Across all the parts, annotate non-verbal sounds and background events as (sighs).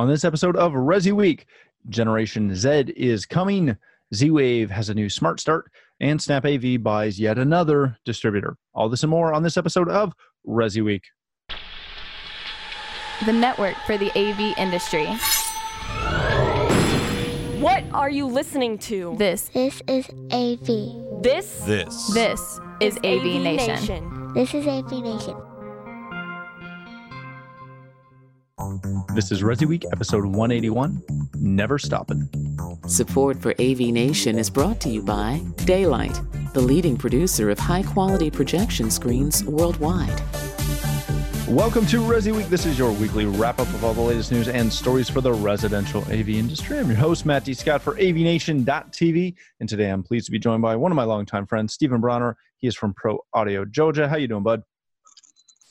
On this episode of Resi Week, Generation Z is coming. Z Wave has a new smart start, and Snap AV buys yet another distributor. All this and more on this episode of Resi Week. the network for the AV industry. What are you listening to? This, This is AV. This This. this is AV, Nation. This is AV Nation. This is Resi Week, episode 181 Never Stopping. Support for AV Nation is brought to you by Da-Lite, the leading producer of high quality projection screens worldwide. Welcome to Resi Week. This is your weekly wrap up of all the latest news and stories for the residential AV industry. I'm your host, Matt D. Scott for AVNation.tv. And today I'm pleased to be joined by one of my longtime friends, Stephen Bronner. He is from Pro Audio Georgia. How you doing, bud?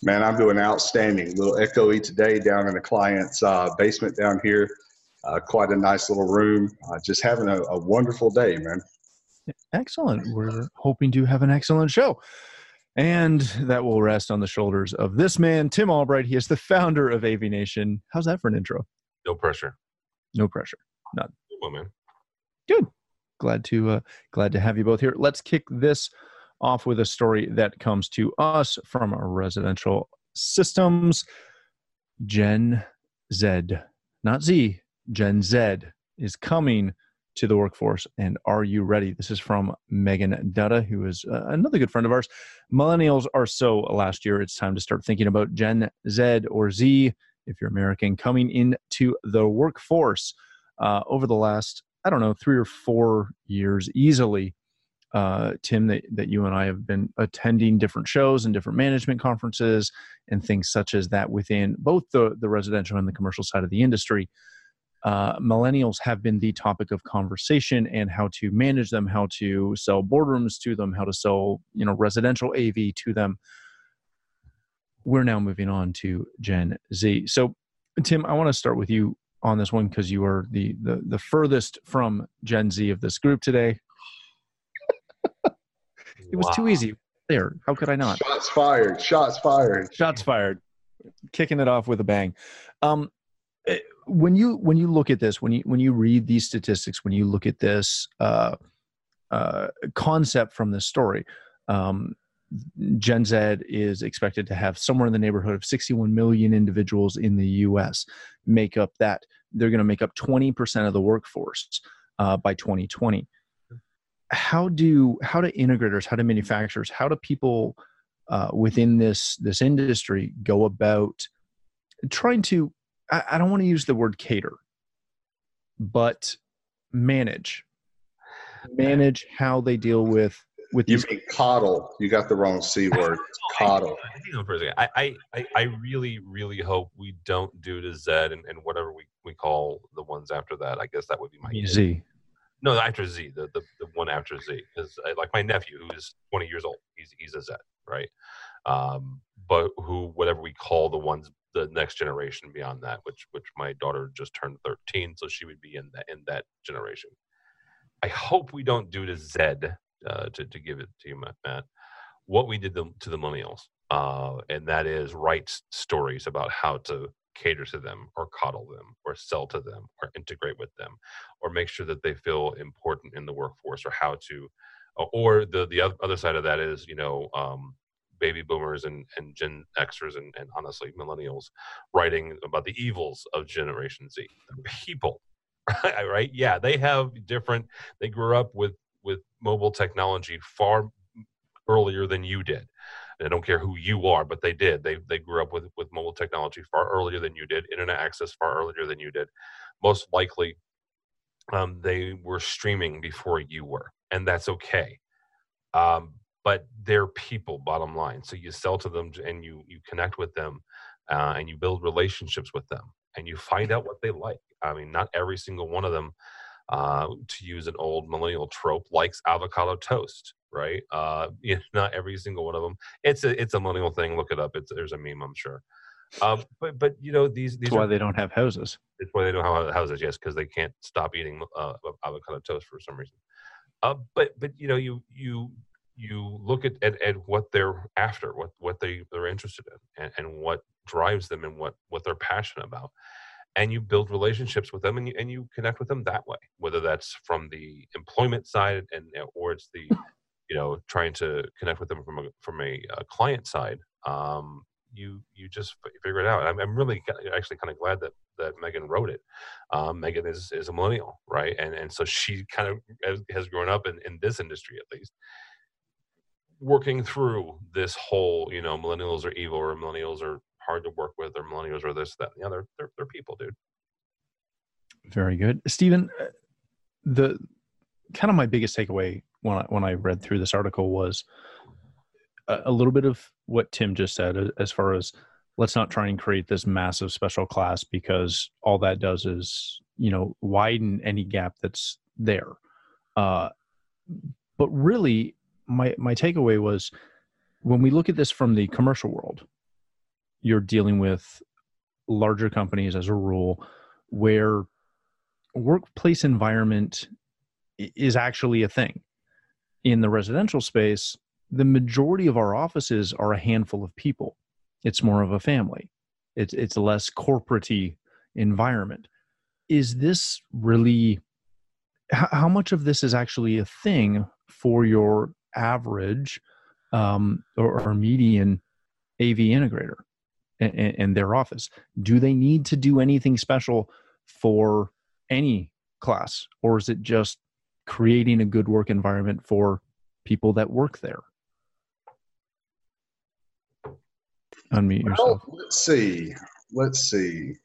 Man, I'm doing outstanding. A little echoey today down in the client's uh, basement down here. Uh, quite a nice little room. Uh, just having a, a wonderful day, man. Excellent. We're hoping to have an excellent show. And that will rest on the shoulders of this man, Tim Albright. He is the founder of AV Nation. How's that for an intro? No pressure. No pressure. Come on, man. Good. Glad to uh, glad to have you both here. Let's kick this off with a story that comes to us from residential systems. Gen Z, not Z, Gen Z is coming to the workforce. And are you ready? This is from Megan Dutta, who is uh, another good friend of ours. Millennials are so last year. It's time to start thinking about Gen Z or Z, if you're American, coming into the workforce. Uh, over the last, I don't know, three or four years easily, uh, Tim, that, that you and I have been attending different shows and different management conferences and things such as that within both the, the residential and the commercial side of the industry. Uh, millennials have been the topic of conversation and how to manage them, how to sell boardrooms to them, how to sell you know residential AV to them. We're now moving on to Gen Z. So, Tim, I want to start with you on this one because you are the, the the furthest from Gen Z of this group today. It was too easy. There, how could I not? Shots fired. Shots fired. Shots fired. Kicking it off with a bang. Um, eh, when you when you look at this, when you when you read these statistics, when you look at this uh, uh, concept from this story, um, Gen Z is expected to have somewhere in the neighborhood of 61 million individuals in the U.S. make up that. They're going to make up 20 percent of the workforce uh, by 2020 how do how do integrators how do manufacturers how do people uh, within this this industry go about trying to I, I don't want to use the word cater but manage manage how they deal with with You these mean coddle. You got the wrong C (laughs) word. It's coddle. I think on for a second. I, I, I, I really, really hope we don't do to Z and, and whatever we, we call the ones after that. I guess that would be my Z. No, the after Z, the, the, the one after Z. Is like my nephew who's 20 years old. He's he's a Z, right? Um, but who whatever we call the ones the next generation beyond that, which which my daughter just turned 13, so she would be in that in that generation. I hope we don't do to Z uh, to to give it to you, Matt. Matt what we did the, to the millennials, uh, and that is write stories about how to cater to them, or coddle them, or sell to them, or integrate with them, or make sure that they feel important in the workforce, or how to, uh, or the the oth- other side of that is you know um, baby boomers and, and Gen Xers and, and honestly millennials writing about the evils of Generation Z. People, (laughs) right? Yeah, they have different. They grew up with with mobile technology far earlier than you did. I don't care who you are, but they did. They they grew up with with mobile technology far earlier than you did. Internet access far earlier than you did. Most likely, um, they were streaming before you were, and that's okay. Um, but they're people, bottom line. So you sell to them and you you connect with them, uh, and you build relationships with them, and you find out what they like. I mean, not every single one of them uh, to use an old millennial trope, likes avocado toast, right? Uh, (laughs) you know, not every single one of them. It's a it's a millennial thing. Look it up. It's there's a meme, I'm sure. Um, but but you know these these That's why are, they don't have houses. it's why they don't have houses. Yes, because they can't stop eating uh, avocado toast for some reason. Uh, but but you know you you you look at, at, at what they're after, what what they they're interested in, and, and what drives them, and what what they're passionate about. and you build relationships with them and you, and you connect with them that way whether that's from the employment side and or it's the you know trying to connect with them from a from a, a client side um, you you just figure it out. I'm, I'm really actually kind of glad that that megan wrote it. Um, megan is is a millennial right? And and so she kind of has, has grown up in in this industry at least. Working through this whole you know millennials are evil or millennials are hard to work with or millennials or this that and the other they're, they're people dude. Very good. Stephen uh, the kind of my biggest takeaway when I, when I read through this article was a, a little bit of what Tim just said as far as let's not try and create this massive special class because all that does is you know widen any gap that's there. Uh, but really my my takeaway was when we look at this from the commercial world you're dealing with larger companies as a rule where workplace environment is actually a thing in the residential space the majority of our offices are a handful of people. It's more of a family. It's it's a less corporatey environment. Is this really how much of this is actually a thing for your average um, or, or, median AV integrator in their office? Do they need to do anything special for any class, or is it just creating a good work environment for people that work there? Unmute yourself. Well, let's see. Let's see.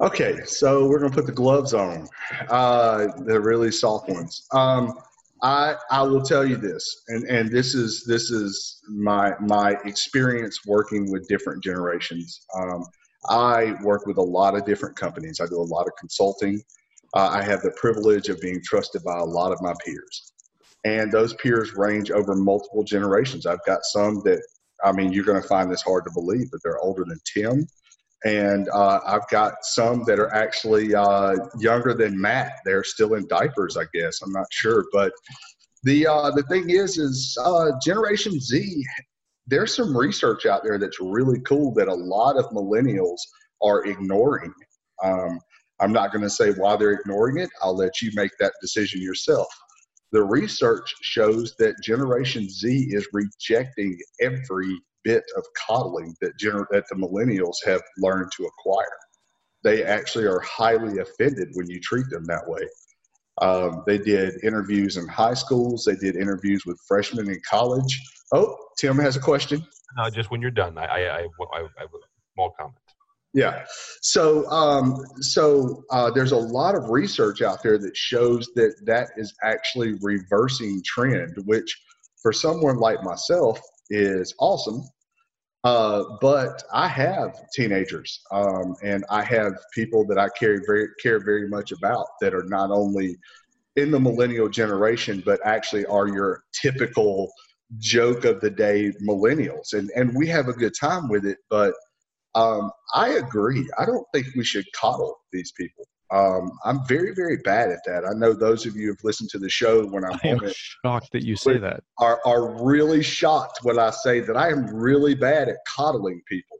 Okay, so we're gonna put the gloves on, uh, the really soft ones. Um, I I will tell you this, and and this is this is my my experience working with different generations. Um, I work with a lot of different companies. I do a lot of consulting. Uh, I have the privilege of being trusted by a lot of my peers, and those peers range over multiple generations. I've got some that I mean you're going to find this hard to believe, but they're older than Tim and uh, I've got some that are actually uh, younger than Matt. They're still in diapers, I guess. I'm not sure, but the uh, the thing is, is uh, Generation Z. There's some research out there that's really cool that a lot of millennials are ignoring. Um, I'm not going to say why they're ignoring it. I'll let you make that decision yourself. The research shows that Generation Z is rejecting every bit of coddling that, gener- that the millennials have learned to acquire. They actually are highly offended when you treat them that way. Um, they did interviews in high schools. They did interviews with freshmen in college. Oh, Tim has a question. Just when you're done, I, I, I, I, I small comment. Yeah. So, um, so uh, there's a lot of research out there that shows that that is actually reversing trend, which for someone like myself is awesome. Uh, but I have teenagers, um, and I have people that I carry very care very much about that are not only in the millennial generation, but actually are your typical joke of the day millennials, and and we have a good time with it. But um, I agree. I don't think we should coddle these people. Um, I'm very, very bad at that. I know those of you who've listened to the show when I'm I am shocked that you say that. Are, are really shocked when I say that I am really bad at coddling people.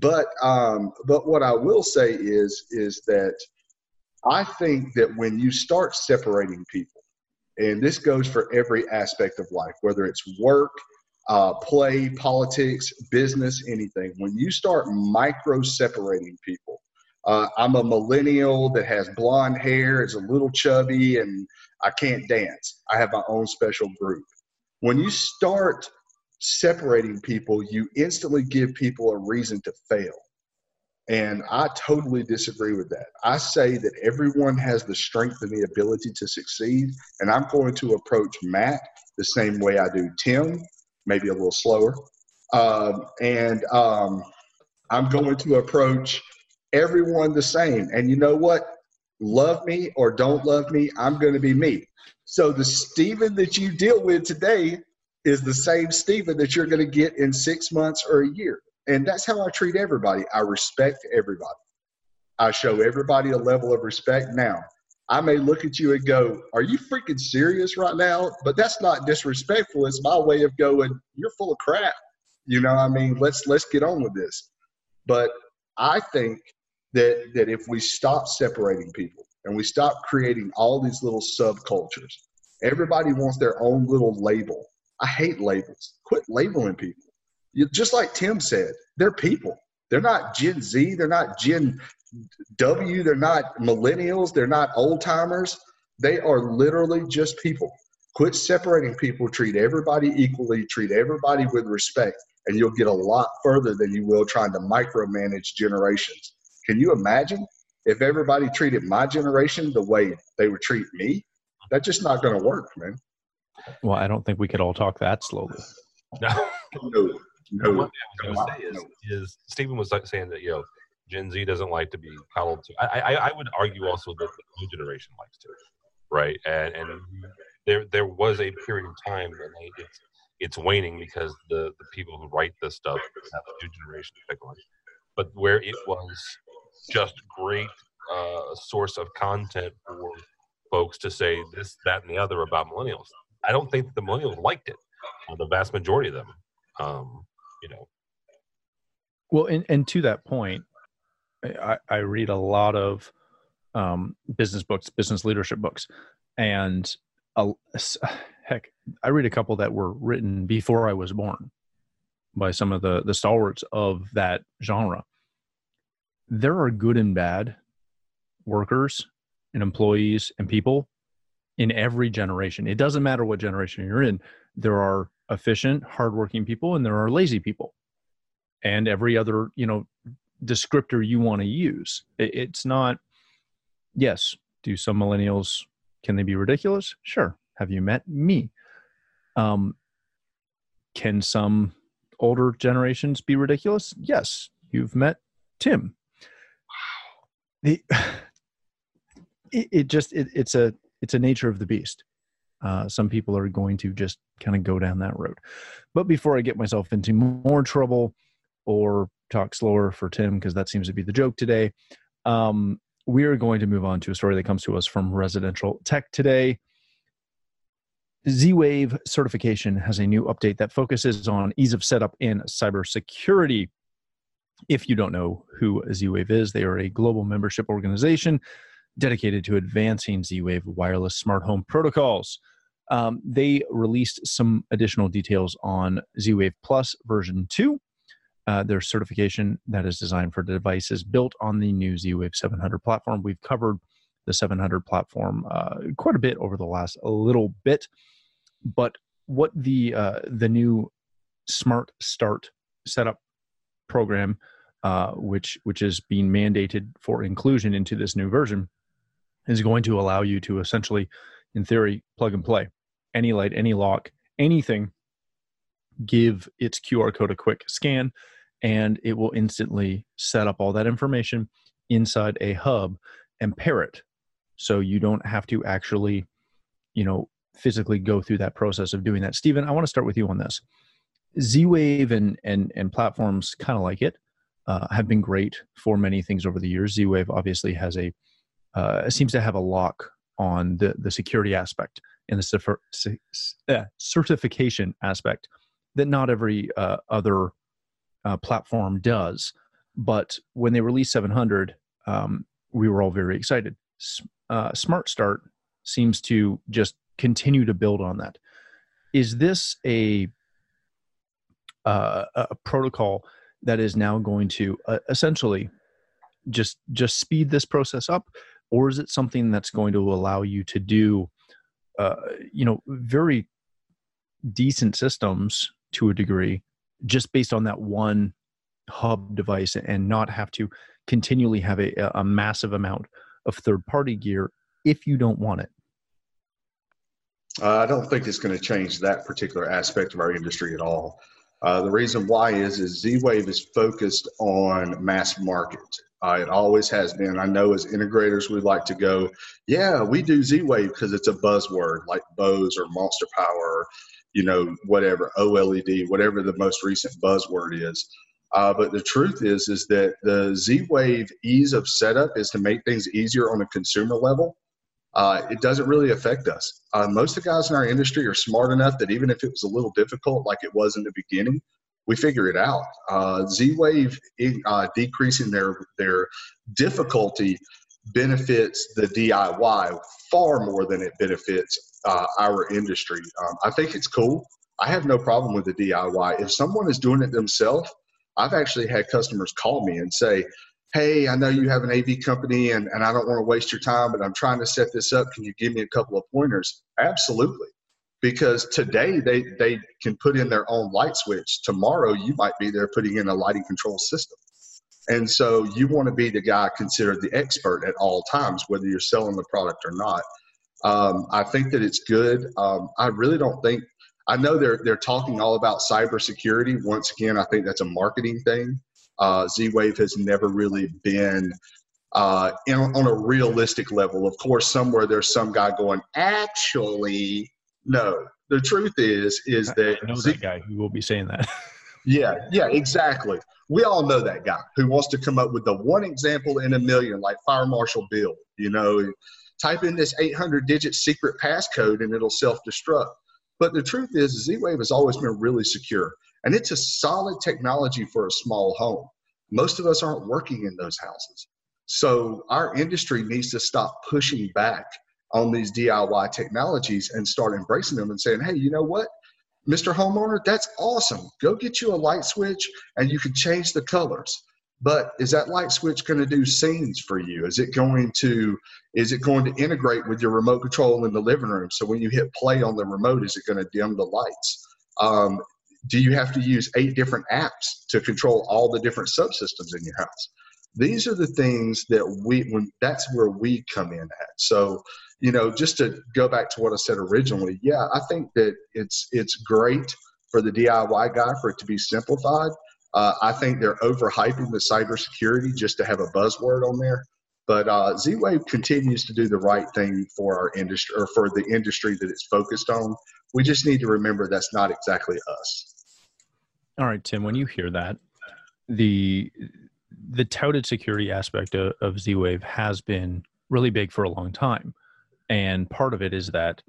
But um, but what I will say is is that I think that when you start separating people, and this goes for every aspect of life, whether it's work, uh, play, politics, business, anything, when you start micro separating people uh, I'm a millennial that has blonde hair, is a little chubby, and I can't dance. I have my own special group. When you start separating people, you instantly give people a reason to fail. And I totally disagree with that. I say that everyone has the strength and the ability to succeed. And I'm going to approach Matt the same way I do Tim, maybe a little slower. Um, and um, I'm going to approach everyone the same. And you know what? Love me or don't love me, I'm going to be me. So the Stephen that you deal with today is the same Stephen that you're going to get in six months or a year. And that's how I treat everybody. I respect everybody. I show everybody a level of respect. Now, I may look at you and go, Are you freaking serious right now? But that's not disrespectful. It's my way of going, You're full of crap. You know, I mean, let's let's get on with this. But I think that that if we stop separating people and we stop creating all these little subcultures, everybody wants their own little label. I hate labels. Quit labeling people. You, just like Tim said, they're people. They're not Gen Z. They're not Gen W. They're not millennials. They're not old timers. They are literally just people. Quit separating people. Treat everybody equally. Treat everybody with respect, and you'll get a lot further than you will trying to micromanage generations. Can you imagine if everybody treated my generation the way they would treat me? That's just not going to work, man. Well, I don't think we could all talk that slowly. (laughs) No. No, no, One thing I was going to say is, no. is Stephen was like saying that you know Gen Z doesn't like to be coddled to. I, I I would argue also that the new generation likes to, right? And and there there was a period of time they, it's it's waning because the the people who write this stuff have the new generation to pick on. But where it was just great uh, source of content for folks to say this, that, and the other about millennials. I don't think the millennials liked it. Uh, the vast majority of them, um, you know, Well, and, and to that point, I, I read a lot of um, business books, business leadership books, and a, (sighs) heck, I read a couple that were written before I was born by some of the the stalwarts of that genre. There are good and bad workers and employees and people in every generation. It doesn't matter what generation you're in. There are efficient, hardworking people, and there are lazy people and every other you know descriptor you want to use. It's not yes do some millennials can they be ridiculous? Sure. Have you met me? Um can some older generations be ridiculous? Yes. You've met tim. Wow. the (sighs) it, it just it, it's a it's a nature of the beast. Uh, some people are going to just kind of go down that road. But before i get myself into more trouble or talk slower for Tim because that seems to be the joke today. Um, we are going to move on to a story that comes to us from Residential Tech today. Z Wave certification has a new update that focuses on ease of setup in cybersecurity. If you don't know who Z Wave is, they are a global membership organization dedicated to advancing Z Wave wireless smart home protocols. Um, they released some additional details on Z Wave Plus version 2 uh, their certification that is designed for devices built on the new Z-Wave 700 platform. We've covered the 700 platform uh, quite a bit over the last little bit, but what the uh, the new Smart Start setup program, uh, which which is being mandated for inclusion into this new version, is going to allow you to essentially, in theory, plug and play any light, any lock, anything give its QR code a quick scan, and it will instantly set up all that information inside a hub and pair it. So you don't have to actually, you know, physically go through that process of doing that. Stephen, I want to start with you on this. Z-Wave and and and platforms kind of like it uh, have been great for many things over the years. Z-Wave obviously has a uh, seems to have a lock on the the security aspect and the uh, certification aspect that not every uh, other uh, platform does. But when they released 700, um, we were all very excited. S- uh, Smart Start seems to just continue to build on that. Is this a uh, a protocol that is now going to uh, essentially just just speed this process up, or is it something that's going to allow you to do, uh, you know, very decent systems to a degree just based on that one hub device and not have to continually have a, a massive amount of third party gear if you don't want it Uh, I don't think it's going to change that particular aspect of our industry at all. Uh, the reason why is is Z-Wave is focused on mass market. Uh, it always has been. I know as integrators, we like to go, yeah, we do Z-Wave because it's a buzzword like Bose or Monster Power, you know, whatever OLED, whatever the most recent buzzword is. Uh, but the truth is, is that the Z-Wave ease of setup is to make things easier on a consumer level uh, it doesn't really affect us. Uh, most of the guys in our industry are smart enough that even if it was a little difficult, like it was in the beginning, we figure it out. Uh, Z-Wave uh, decreasing their their difficulty benefits the DIY far more than it benefits uh, our industry. Um, I think it's cool. I have no problem with the DIY. If someone is doing it themselves, I've actually had customers call me and say, Hey, I know you have an AV company and, and I don't want to waste your time, but I'm trying to set this up. Can you give me a couple of pointers? Absolutely. Because today they, they can put in their own light switch. Tomorrow you might be there putting in a lighting control system. And so you want to be the guy considered the expert at all times, whether you're selling the product or not. Um, I think that it's good. Um, I really don't think I know they're they're talking all about cybersecurity. Once again, I think that's a marketing thing. Uh, Z-Wave has never really been uh, in, on a realistic level. Of course, somewhere there's some guy going, actually, no. The truth is, is that I know Z- that guy who will be saying that. (laughs) yeah, yeah, exactly. We all know that guy who wants to come up with the one example in a million, like Fire Marshal Bill. You know, type in this 800 digit secret passcode and it'll self destruct. But the truth is, Z Wave has always been really secure, and it's a solid technology for a small home. Most of us aren't working in those houses. So our industry needs to stop pushing back on these DIY technologies and start embracing them and saying, hey, you know what? Mr. Homeowner, that's awesome. Go get you a light switch and you can change the colors but is that light switch going to do scenes for you? Is it going to is it going to integrate with your remote control in the living room? So when you hit play on the remote is it going to dim the lights? Um, do you have to use eight different apps to control all the different subsystems in your house? These are the things that we when that's where we come in at. So you know just to go back to what i said originally yeah i think that it's it's great for the diy guy for it to be simplified uh, I think they're overhyping the cybersecurity just to have a buzzword on there. But uh, Z-Wave continues to do the right thing for our industry or for the industry that it's focused on. We just need to remember that's not exactly us. All right, Tim. When you hear that, the the touted security aspect of, of Z-Wave has been really big for a long time, and part of it is that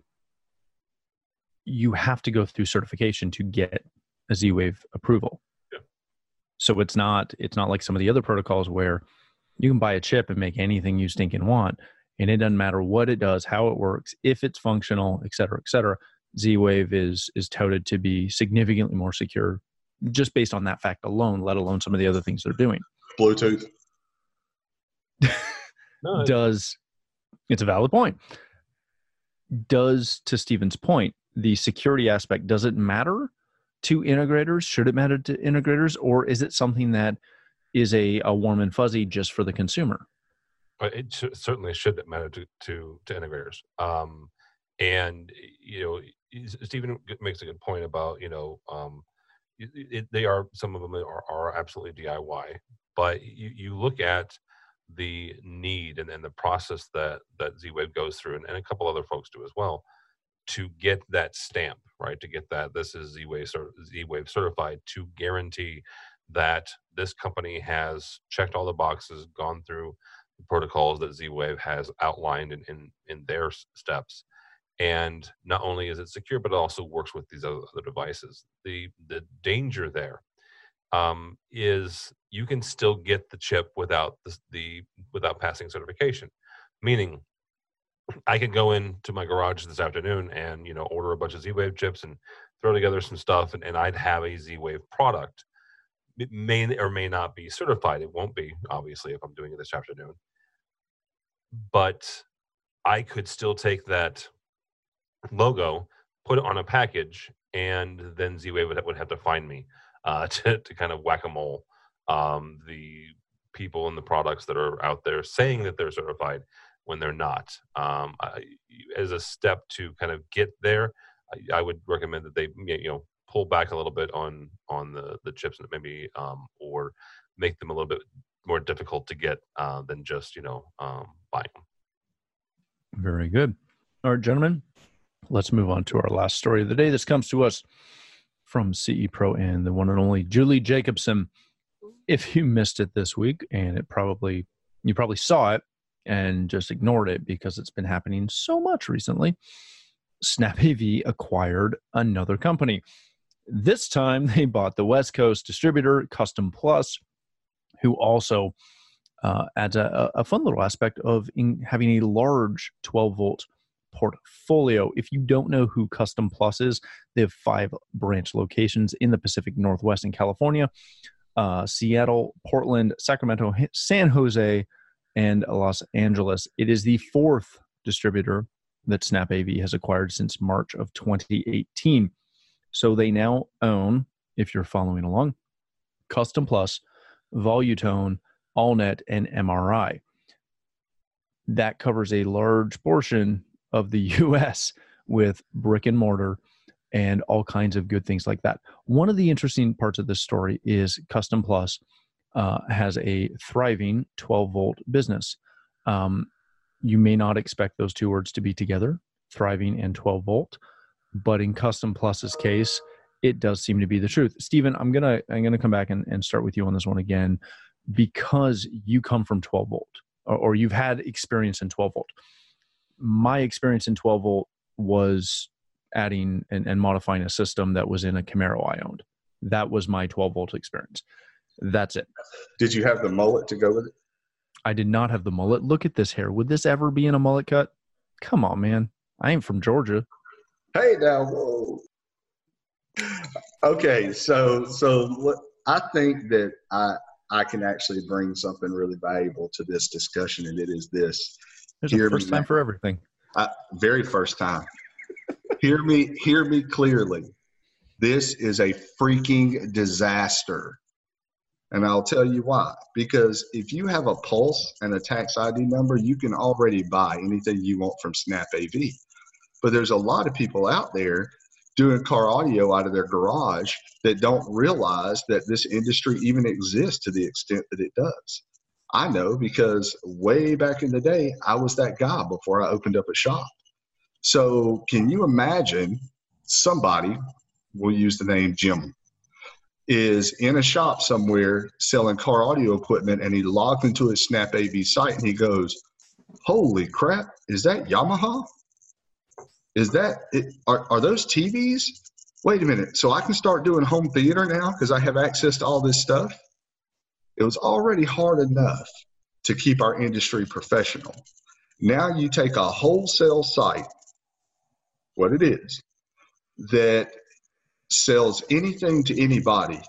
you have to go through certification to get a Z-Wave approval so it's not it's not like some of the other protocols where you can buy a chip and make anything you stinking want, and it doesn't matter what it does, how it works, if it's functional, et cetera, et cetera. Z-Wave is is touted to be significantly more secure just based on that fact alone, let alone some of the other things they're doing. Bluetooth. (laughs) no. Does it's a valid point. Does to Stephen's point, the security aspect does it matter to integrators? Should it matter to integrators, or is it something that is a, a warm and fuzzy just for the consumer? It certainly should matter to to, to integrators. Um, and you know, Stephen makes a good point about you know, um, it, it, they are some of them are, are absolutely DIY, but you, you look at the need and, and the process that that Z-Wave goes through, and, and a couple other folks do as well to get that stamp, right? To get that this is Z-Wave, Z-Wave certified to guarantee that this company has checked all the boxes, gone through the protocols that Z-Wave has outlined in, in, in their steps. And not only is it secure, but it also works with these other, other devices. The the danger there um, is you can still get the chip without the, the without passing certification. Meaning, I could go into my garage this afternoon and you know order a bunch of Z-Wave chips and throw together some stuff, and, and I'd have a Z-Wave product. It may or may not be certified. It won't be obviously if I'm doing it this afternoon, but I could still take that logo, put it on a package, and then Z-Wave would, would have to find me uh, (laughs) to to kind of whack a mole um, the people and the products that are out there saying that they're certified when they're not. Um, I, as a step to kind of get there, I, I, would recommend that they you know pull back a little bit on on the the chips and maybe um, or make them a little bit more difficult to get uh, than just you know um, buying them. Very good. All right, gentlemen, let's move on to our last story of the day. This comes to us from CE Pro and the one and only Julie Jacobson. If you missed it this week, and it probably you probably saw it, and just ignored it because it's been happening so much recently. SnapAV acquired another company. This time (laughs) they bought the West Coast distributor, Custom Plus, who also uh, adds a, a, fun little aspect of having a large 12 volt portfolio. If you don't know who Custom Plus is, they have five branch locations in the Pacific Northwest in California, uh, Seattle, Portland, Sacramento, San Jose, and Los Angeles. It is the fourth distributor that Snap AV has acquired since March of 2018. So they now own, if you're following along, Custom Plus, Volutone, AllNet, and MRI. That covers a large portion of the (laughs) US with brick and mortar and all kinds of good things like that. One of the interesting parts of this story is Custom Plus uh, has a thriving 12 volt business. Um, you may not expect those two words to be together, thriving and 12 volt, but in Custom Plus's case, it does seem to be the truth. Stephen, I'm gonna I'm gonna come back and, and start with you on this one again because you come from 12 volt or, or you've had experience in 12 volt. My experience in 12 volt was adding and, and modifying a system that was in a Camaro I owned. That was my 12 volt experience. That's it. Did you have the mullet to go with it? I did not have the mullet. Look at this hair. Would this ever be in a mullet cut? Come on, man. I ain't from Georgia. Hey now, whoa. Okay, so so what I think that I I can actually bring something really valuable to this discussion, and it is this. There's Hear a first time now. for everything. I, very first time. hear me, hear me clearly. This is a freaking disaster. And I'll tell you why. Because if you have a pulse and a tax ID number, you can already buy anything you want from Snap AV. But there's a lot of people out there doing car audio out of their garage that don't realize that this industry even exists to the extent that it does. I know because way back in the day, I was that guy before I opened up a shop. So, can you imagine somebody, we'll use the name Jim, is in a shop somewhere selling car audio equipment and he logged into his Snap AV site and he goes, Holy crap, is that Yamaha? Is that, it, are, are those TVs? Wait a minute. So I can start doing home theater now because I have access to all this stuff? It was already hard enough to keep our industry professional. Now you take a wholesale site, what it is, that sells anything to anybody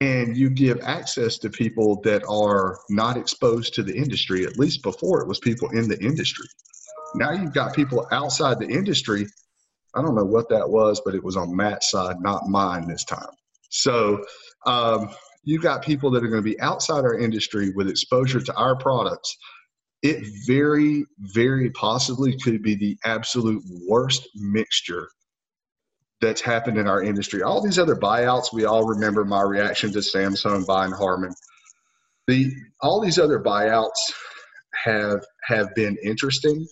and you give access to people that are not exposed to the industry at least before it was people in the industry. Now you've got people outside the industry. I don't know what that was but it was on matt's side not mine this time. So um, you've got people that are going to be outside our industry with exposure to our products. It very very possibly could be the absolute worst mixture that's happened in our industry. All these other buyouts, we all remember my reaction to Samsung buying Harman. The all these other buyouts have have been interesting,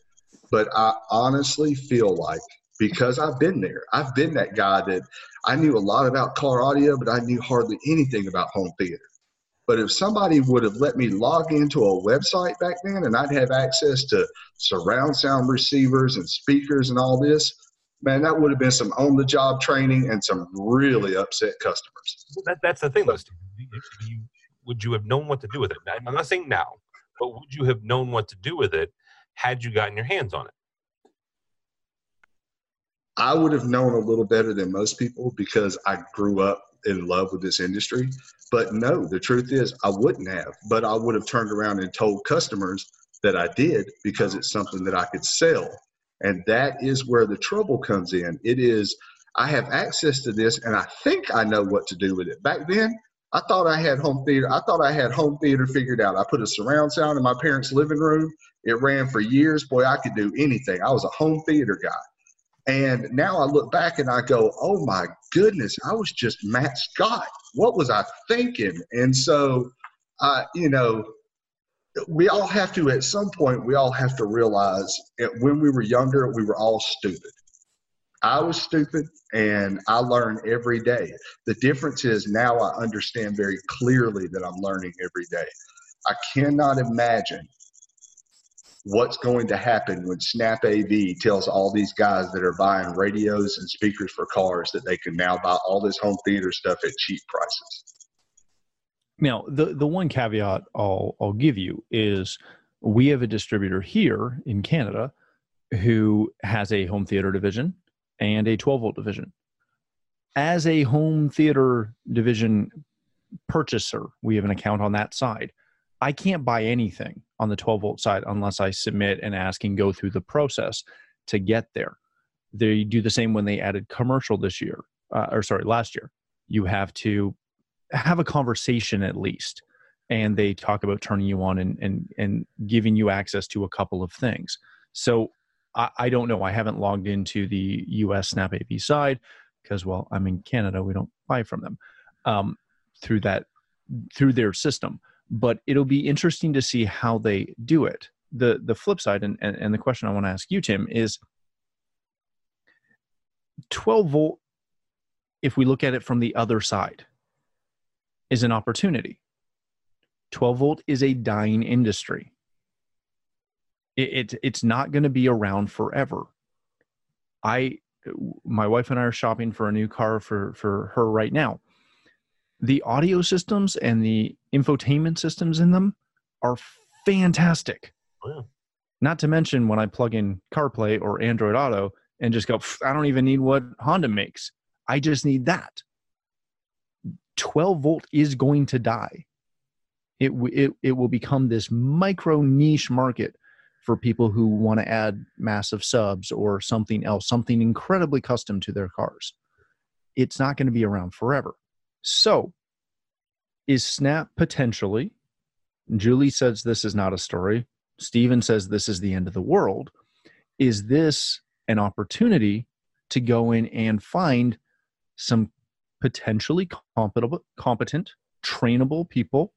but I honestly feel like because I've been there, I've been that guy that I knew a lot about car audio, but I knew hardly anything about home theater. But if somebody would have let me log into a website back then and I'd have access to surround sound receivers and speakers and all this, man, that would have been some on the job training and some really upset customers. That, that's the thing, though. You, would you have known what to do with it? I'm not saying now, but would you have known what to do with it had you gotten your hands on it? I would have known a little better than most people because I grew up in love with this industry. But no, the truth is, I wouldn't have. But I would have turned around and told customers that I did because it's something that I could sell and that is where the trouble comes in. It is, I have access to this and I think I know what to do with it. Back then, I thought I had home theater. I thought I had home theater figured out. I put a surround sound in my parents' living room. It ran for years. Boy, I could do anything. I was a home theater guy. And now I look back and I go, oh my goodness, I was just Matt Scott. What was I thinking? And so, uh, you know, we all have to at some point we all have to realize that when we were younger we were all stupid. I was stupid and i learn every day. The difference is now i understand very clearly that i'm learning every day. I cannot imagine what's going to happen when Snap AV tells all these guys that are buying radios and speakers for cars that they can now buy all this home theater stuff at cheap prices. Now, the the one caveat I'll I'll give you is we have a distributor here in Canada who has a home theater division and a 12 volt division. As a home theater division purchaser, we have an account on that side. I can't buy anything on the 12 volt side unless I submit and ask and go through the process to get there. They do the same when they added commercial this year, uh, or sorry, last year. You have to have a conversation at least, and they talk about turning you on and and and giving you access to a couple of things. So I, I don't know. I haven't logged into the U.S. Snap AV side because, well, I'm in Canada. We don't buy from them um, through that through their system but it'll be interesting to see how they do it. The the flip side, and, and, and the question I want to ask you, Tim, is 12 volt, if we look at it from the other side, is an opportunity. 12 volt is a dying industry. It, it it's not going to be around forever. I my wife and I are shopping for a new car for for her right now the audio systems and the infotainment systems in them are fantastic. Oh, yeah. Not to mention when I plug in CarPlay or Android Auto and just go, I don't even need what Honda makes. I just need that. 12 volt is going to die. It, it, it will become this micro niche market for people who want to add massive subs or something else, something incredibly custom to their cars. It's not going to be around forever. So, is Snap potentially? Julie says this is not a story. Stephen says this is the end of the world. Is this an opportunity to go in and find some potentially competent, competent, trainable people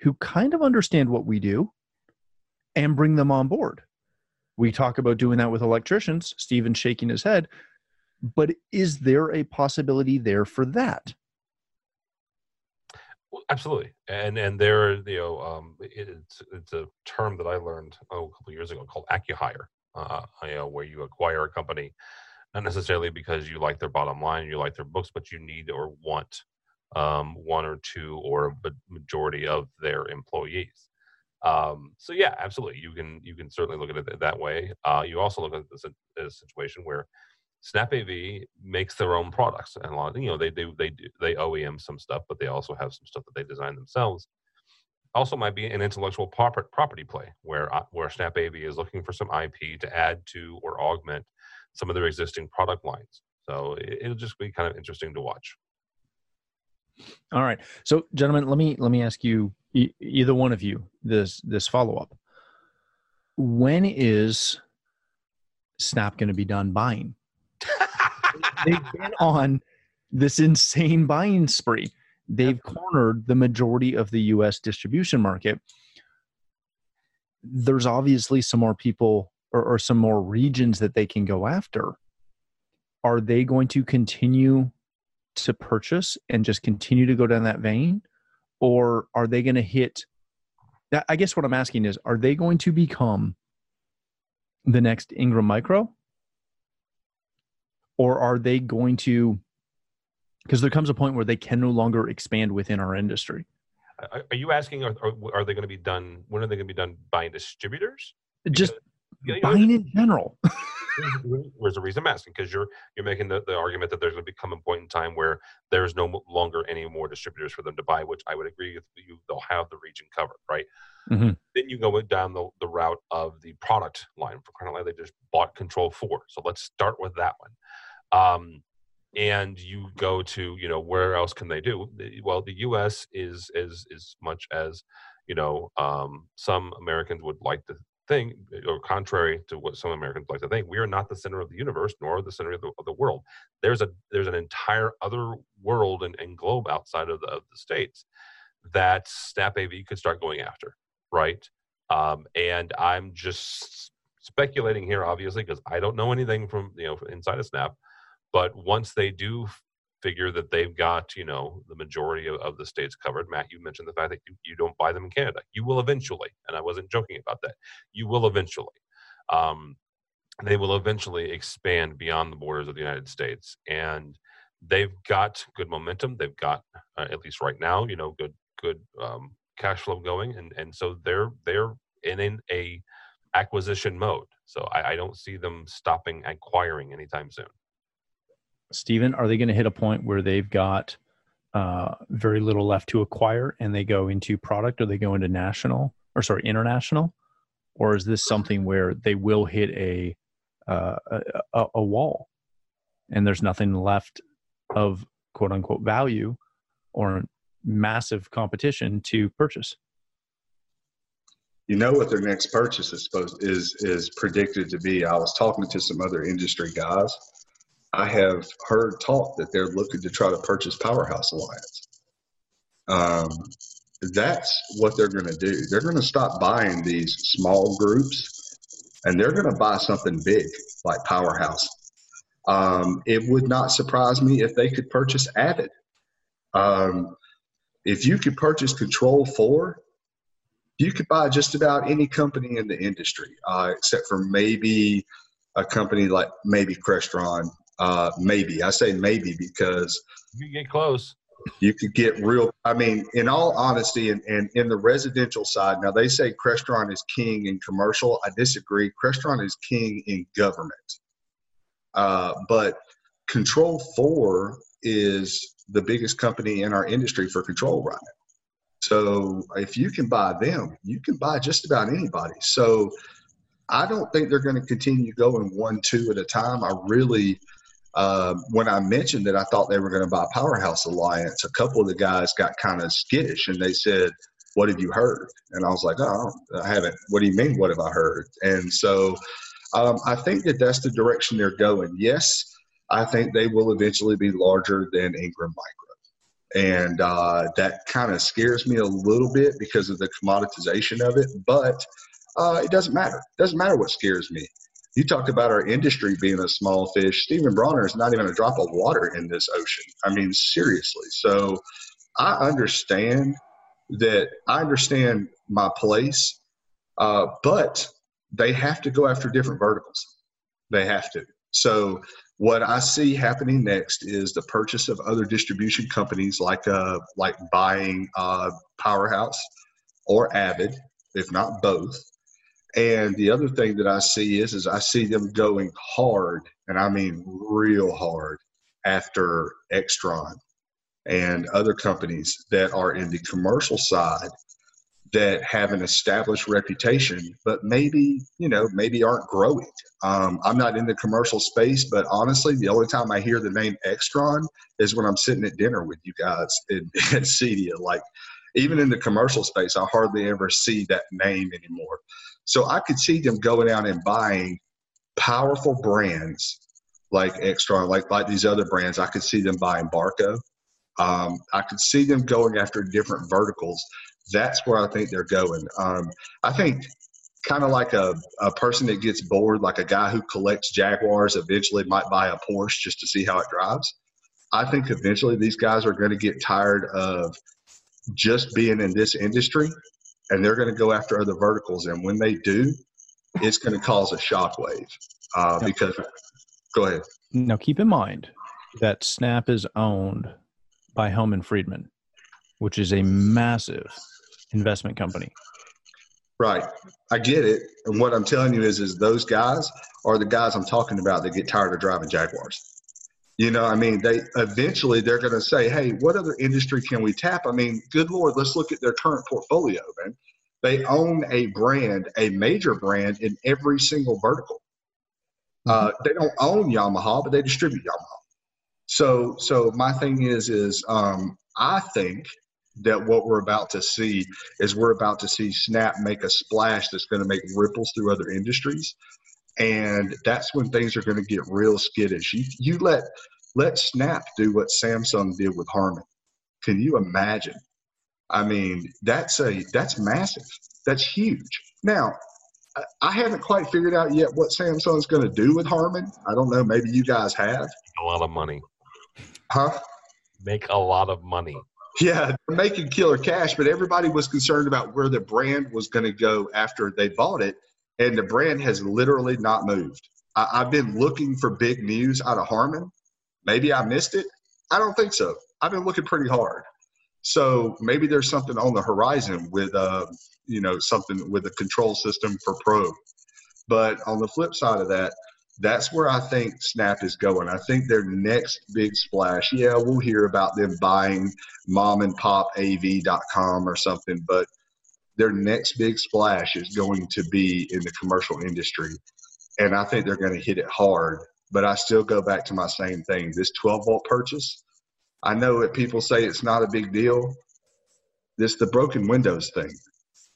who kind of understand what we do and bring them on board? We talk about doing that with electricians, Stephen shaking his head. But is there a possibility there for that? Absolutely, and and there, you know, um, it, it's it's a term that I learned oh, a couple years ago called acquihire, uh, you know, where you acquire a company, not necessarily because you like their bottom line, you like their books, but you need or want um, one or two or a majority of their employees. Um, so yeah, absolutely, you can you can certainly look at it that way. Uh, you also look at this as a situation where Snap AV makes their own products, and a lot, of, you know, they do they do they OEM some stuff, but they also have some stuff that they design themselves. Also, might be an intellectual property play where uh, where Snap AV is looking for some IP to add to or augment some of their existing product lines. So it'll just be kind of interesting to watch. All right, so gentlemen, let me let me ask you e- either one of you this this follow up. When is Snap going to be done buying? (laughs) they've been on this insane buying spree. They've cornered the majority of the US distribution market. There's obviously some more people or, or some more regions that they can go after. Are they going to continue to purchase and just continue to go down that vein? Or are they going to hit that? I guess what I'm asking is are they going to become the next Ingram Micro? or are they going to because there comes a point where they can no longer expand within our industry are, you asking are, are they going to be done when are they going to be done buying distributors just you know, buying in general. (laughs) There's a reason i'm asking because you're you're making the, the argument that there's going to become a point in time where there's no longer any more distributors for them to buy which i would agree with you they'll have the region covered right? Mm-hmm. then you go down the, the route of the product line for loud they just bought control 4 so let's start with that one. Um, and you go to you know where else can they do? Well the us is as as much as you know um, some americans would like to think or contrary to what some americans like to think we are not the center of the universe nor the center of the, of the world. There's a there's an entire other world and, and globe outside of the, of the states that snap av could start going after right? Um, and i'm just speculating here obviously because i don't know anything from you know inside of snap but once they do figure that they've got you know the majority of, of the states covered. Matt, you mentioned the fact that you, you don't buy them in Canada. You will eventually, and I wasn't joking about that. You will eventually. Um, they will eventually expand beyond the borders of the United States, and they've got good momentum. They've got, uh, at least right now, you know, good good um, cash flow going, and and so they're they're in, in a acquisition mode. So I, I don't see them stopping acquiring anytime soon. Stephen, are they going to hit a point where they've got uh, very little left to acquire and they go into product or they go into national or sorry international, or is this something where they will hit a uh, a, a wall and there's nothing left of quote unquote value or massive competition to purchase? you know what their next purchase is supposed is is predicted to be. I was talking to some other industry guys. I have heard talk that they're looking to try to purchase Powerhouse Alliance. Um, that's what they're going to do. They're going to stop buying these small groups, and they're going to buy something big like Powerhouse. Um, it would not surprise me if they could purchase Avid. Um, if you could purchase Control Four, you could buy just about any company in the industry, uh, except for maybe a company like maybe Crestron. Uh, maybe I say maybe because you get close. You could get real. I mean, in all honesty, and, and in the residential side, now they say Crestron is king in commercial. I disagree. Crestron is king in government. Uh, but Control Four is the biggest company in our industry for control right now. So if you can buy them, you can buy just about anybody. So I don't think they're going to continue going one, two at a time. I really, uh, when I mentioned that I thought they were going to buy Powerhouse Alliance, a couple of the guys got kind of skittish and they said, What have you heard? And I was like, Oh, I haven't. What do you mean? What have I heard? And so um, I think that that's the direction they're going. Yes, I think they will eventually be larger than Ingram Micro and uh, that kind of scares me a little bit because of the commoditization of it. But uh, it doesn't matter. It doesn't matter what scares me. You talk about our industry being a small fish. Stephen Bronner is not even a drop of water in this ocean. I mean, seriously. So I understand that. I understand my place, uh, but they have to go after different verticals. They have to. So what I see happening next is the purchase of other distribution companies, like uh, like buying uh, Powerhouse or Avid, if not both. And the other thing that I see is is I see them going hard, and I mean real hard, after Extron and other companies that are in the commercial side that have an established reputation, but maybe, you know, maybe aren't growing. Um, I'm not in the commercial space, but honestly, the only time I hear the name Extron is when I'm sitting at dinner with you guys in, (laughs) in Cedia. Like, even in the commercial space, I hardly ever see that name anymore. So I could see them going out and buying powerful brands like Extron, like like these other brands. I could see them buying Barco. Um, I could see them going after different verticals that's where I think they're going. Um, I think kind of like a, a person that gets bored, like a guy who collects Jaguars eventually might buy a Porsche just to see how it drives. I think eventually these guys are going to get tired of just being in this industry and they're going to go after other verticals. And when they do, it's going to cause a shockwave uh, because, go ahead. Now, keep in mind that Snap is owned by Hellman Friedman, which is a massive investment company. Right. I get it. And what I'm telling you is, is those guys are the guys I'm talking about that get tired of driving Jaguars. You know, I mean, they eventually they're going to say, "Hey, what other industry can we tap?" I mean, good lord, let's look at their current portfolio, man. They own a brand, a major brand in every single vertical. Uh, mm-hmm. they don't own Yamaha, but they distribute Yamaha. So, so my thing is, is um, I think that what we're about to see is we're about to see Snap make a splash that's going to make ripples through other industries, and that's when things are going to get real skittish. You, you let let Snap do what Samsung did with Harman. Can you imagine? I mean, that's a that's massive. That's huge. Now, I haven't quite figured out yet what Samsung's going to do with Harman. I don't know. Maybe you guys have. A lot of money. Huh? make a lot of money. Yeah, they're making killer cash, but everybody was concerned about where the brand was going to go after they bought it, and the brand has literally not moved. I, I've been looking for big news out of Harman. Maybe I missed it. I don't think so. I've been looking pretty hard. So maybe there's something on the horizon with, uh, you know, something with a control system for Pro. But on the flip side of that, that's where I think Snap is going. I think their next big splash, yeah, we'll hear about them buying mom and pop AV.com or something, but their next big splash is going to be in the commercial industry. And I think they're going to hit it hard. But I still go back to my same thing. This 12 volt purchase, I know that people say it's not a big deal. This the broken windows thing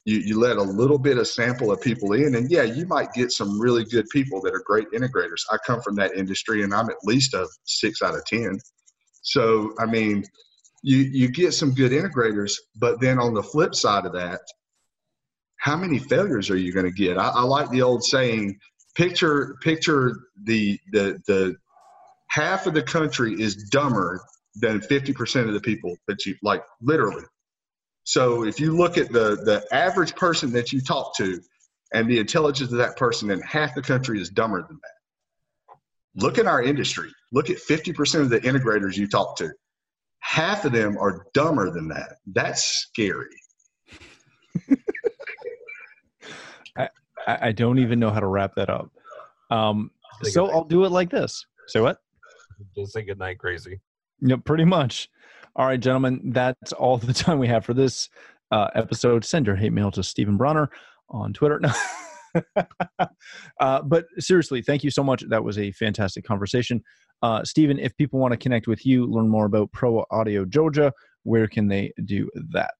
you, you let a little bit of sample of people in and yeah you might get some really good people that are great integrators i come from that industry and i'm at least a six out of ten so i mean you you get some good integrators but then on the flip side of that how many failures are you going to get I, I like the old saying picture picture the the the half of the country is dumber than 50% of the people that you like literally so if you look at the the average person that you talk to and the intelligence of that person, then half the country is dumber than that. Look at our industry. Look at 50% of the integrators you talk to. Half of them are dumber than that. That's scary. I, I don't even know how to wrap that up. Um, so I'll do it like this. Say what? (laughs) Just say goodnight, crazy. Yeah, pretty much. All right, gentlemen, that's all the (laughs) time we have for this uh, episode. Send your hate mail to Stephen Bronner on Twitter. No. (laughs) uh, but seriously, thank you so much. That was a fantastic conversation. Uh, Stephen, if people want to connect with you, learn more about Pro Audio Georgia, where can they do that?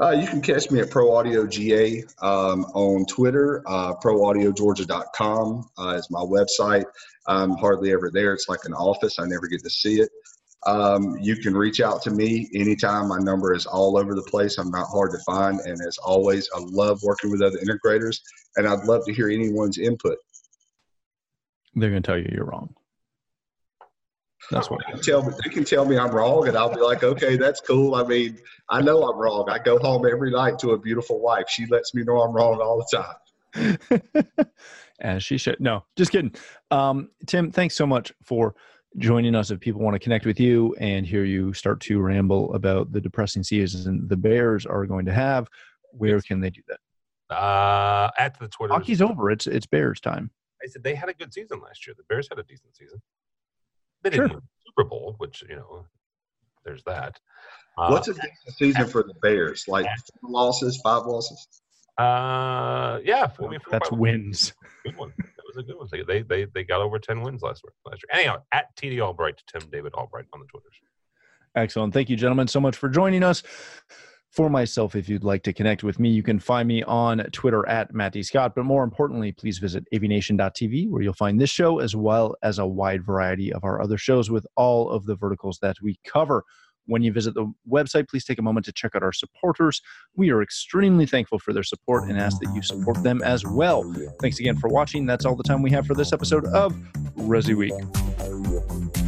Uh, you can catch me at Pro Audio GA um, on Twitter. Uh, ProAudioGeorgia.com uh, is my website. I'm hardly ever there. It's like an office. I never get to see it. Um, you can reach out to me anytime. My number is all over the place. I'm not hard to find. And as always, I love working with other integrators and I'd love to hear anyone's input. They're going to tell you you're wrong. That's what they can tell me. They can tell me I'm wrong, and I'll be like, okay, that's cool. I mean, I know I'm wrong. I go home every night to a beautiful wife. She lets me know I'm wrong all the time. (laughs) As she should. No, just kidding. Um, Tim, thanks so much for joining us if people want to connect with you and hear you start to ramble about the depressing season the Bears are going to have, where can they do that? Uh, at the Twitter. Hockey's over. It's it's Bears time. I said they had a good season last year. The Bears had a decent season. They didn't sure. win the Super Bowl, which you know, there's that. Uh, What's a decent season for the Bears? Like four losses, five losses? Uh, yeah. I mean, That's wins. Good one That was a good one. They, they they they got over ten wins last last year. Anyhow, at TD Albright, Tim David Albright on the Twitters. Excellent. Thank you, gentlemen, so much for joining us. For myself, if you'd like to connect with me, you can find me on Twitter at Matty Scott. But more importantly, please visit avnation.tv where you'll find this show as well as a wide variety of our other shows with all of the verticals that we cover. When you visit the website, please take a moment to check out our supporters. We are extremely thankful for their support and ask that you support them as well. Thanks again for watching. That's all the time we have for this episode of Resi Week.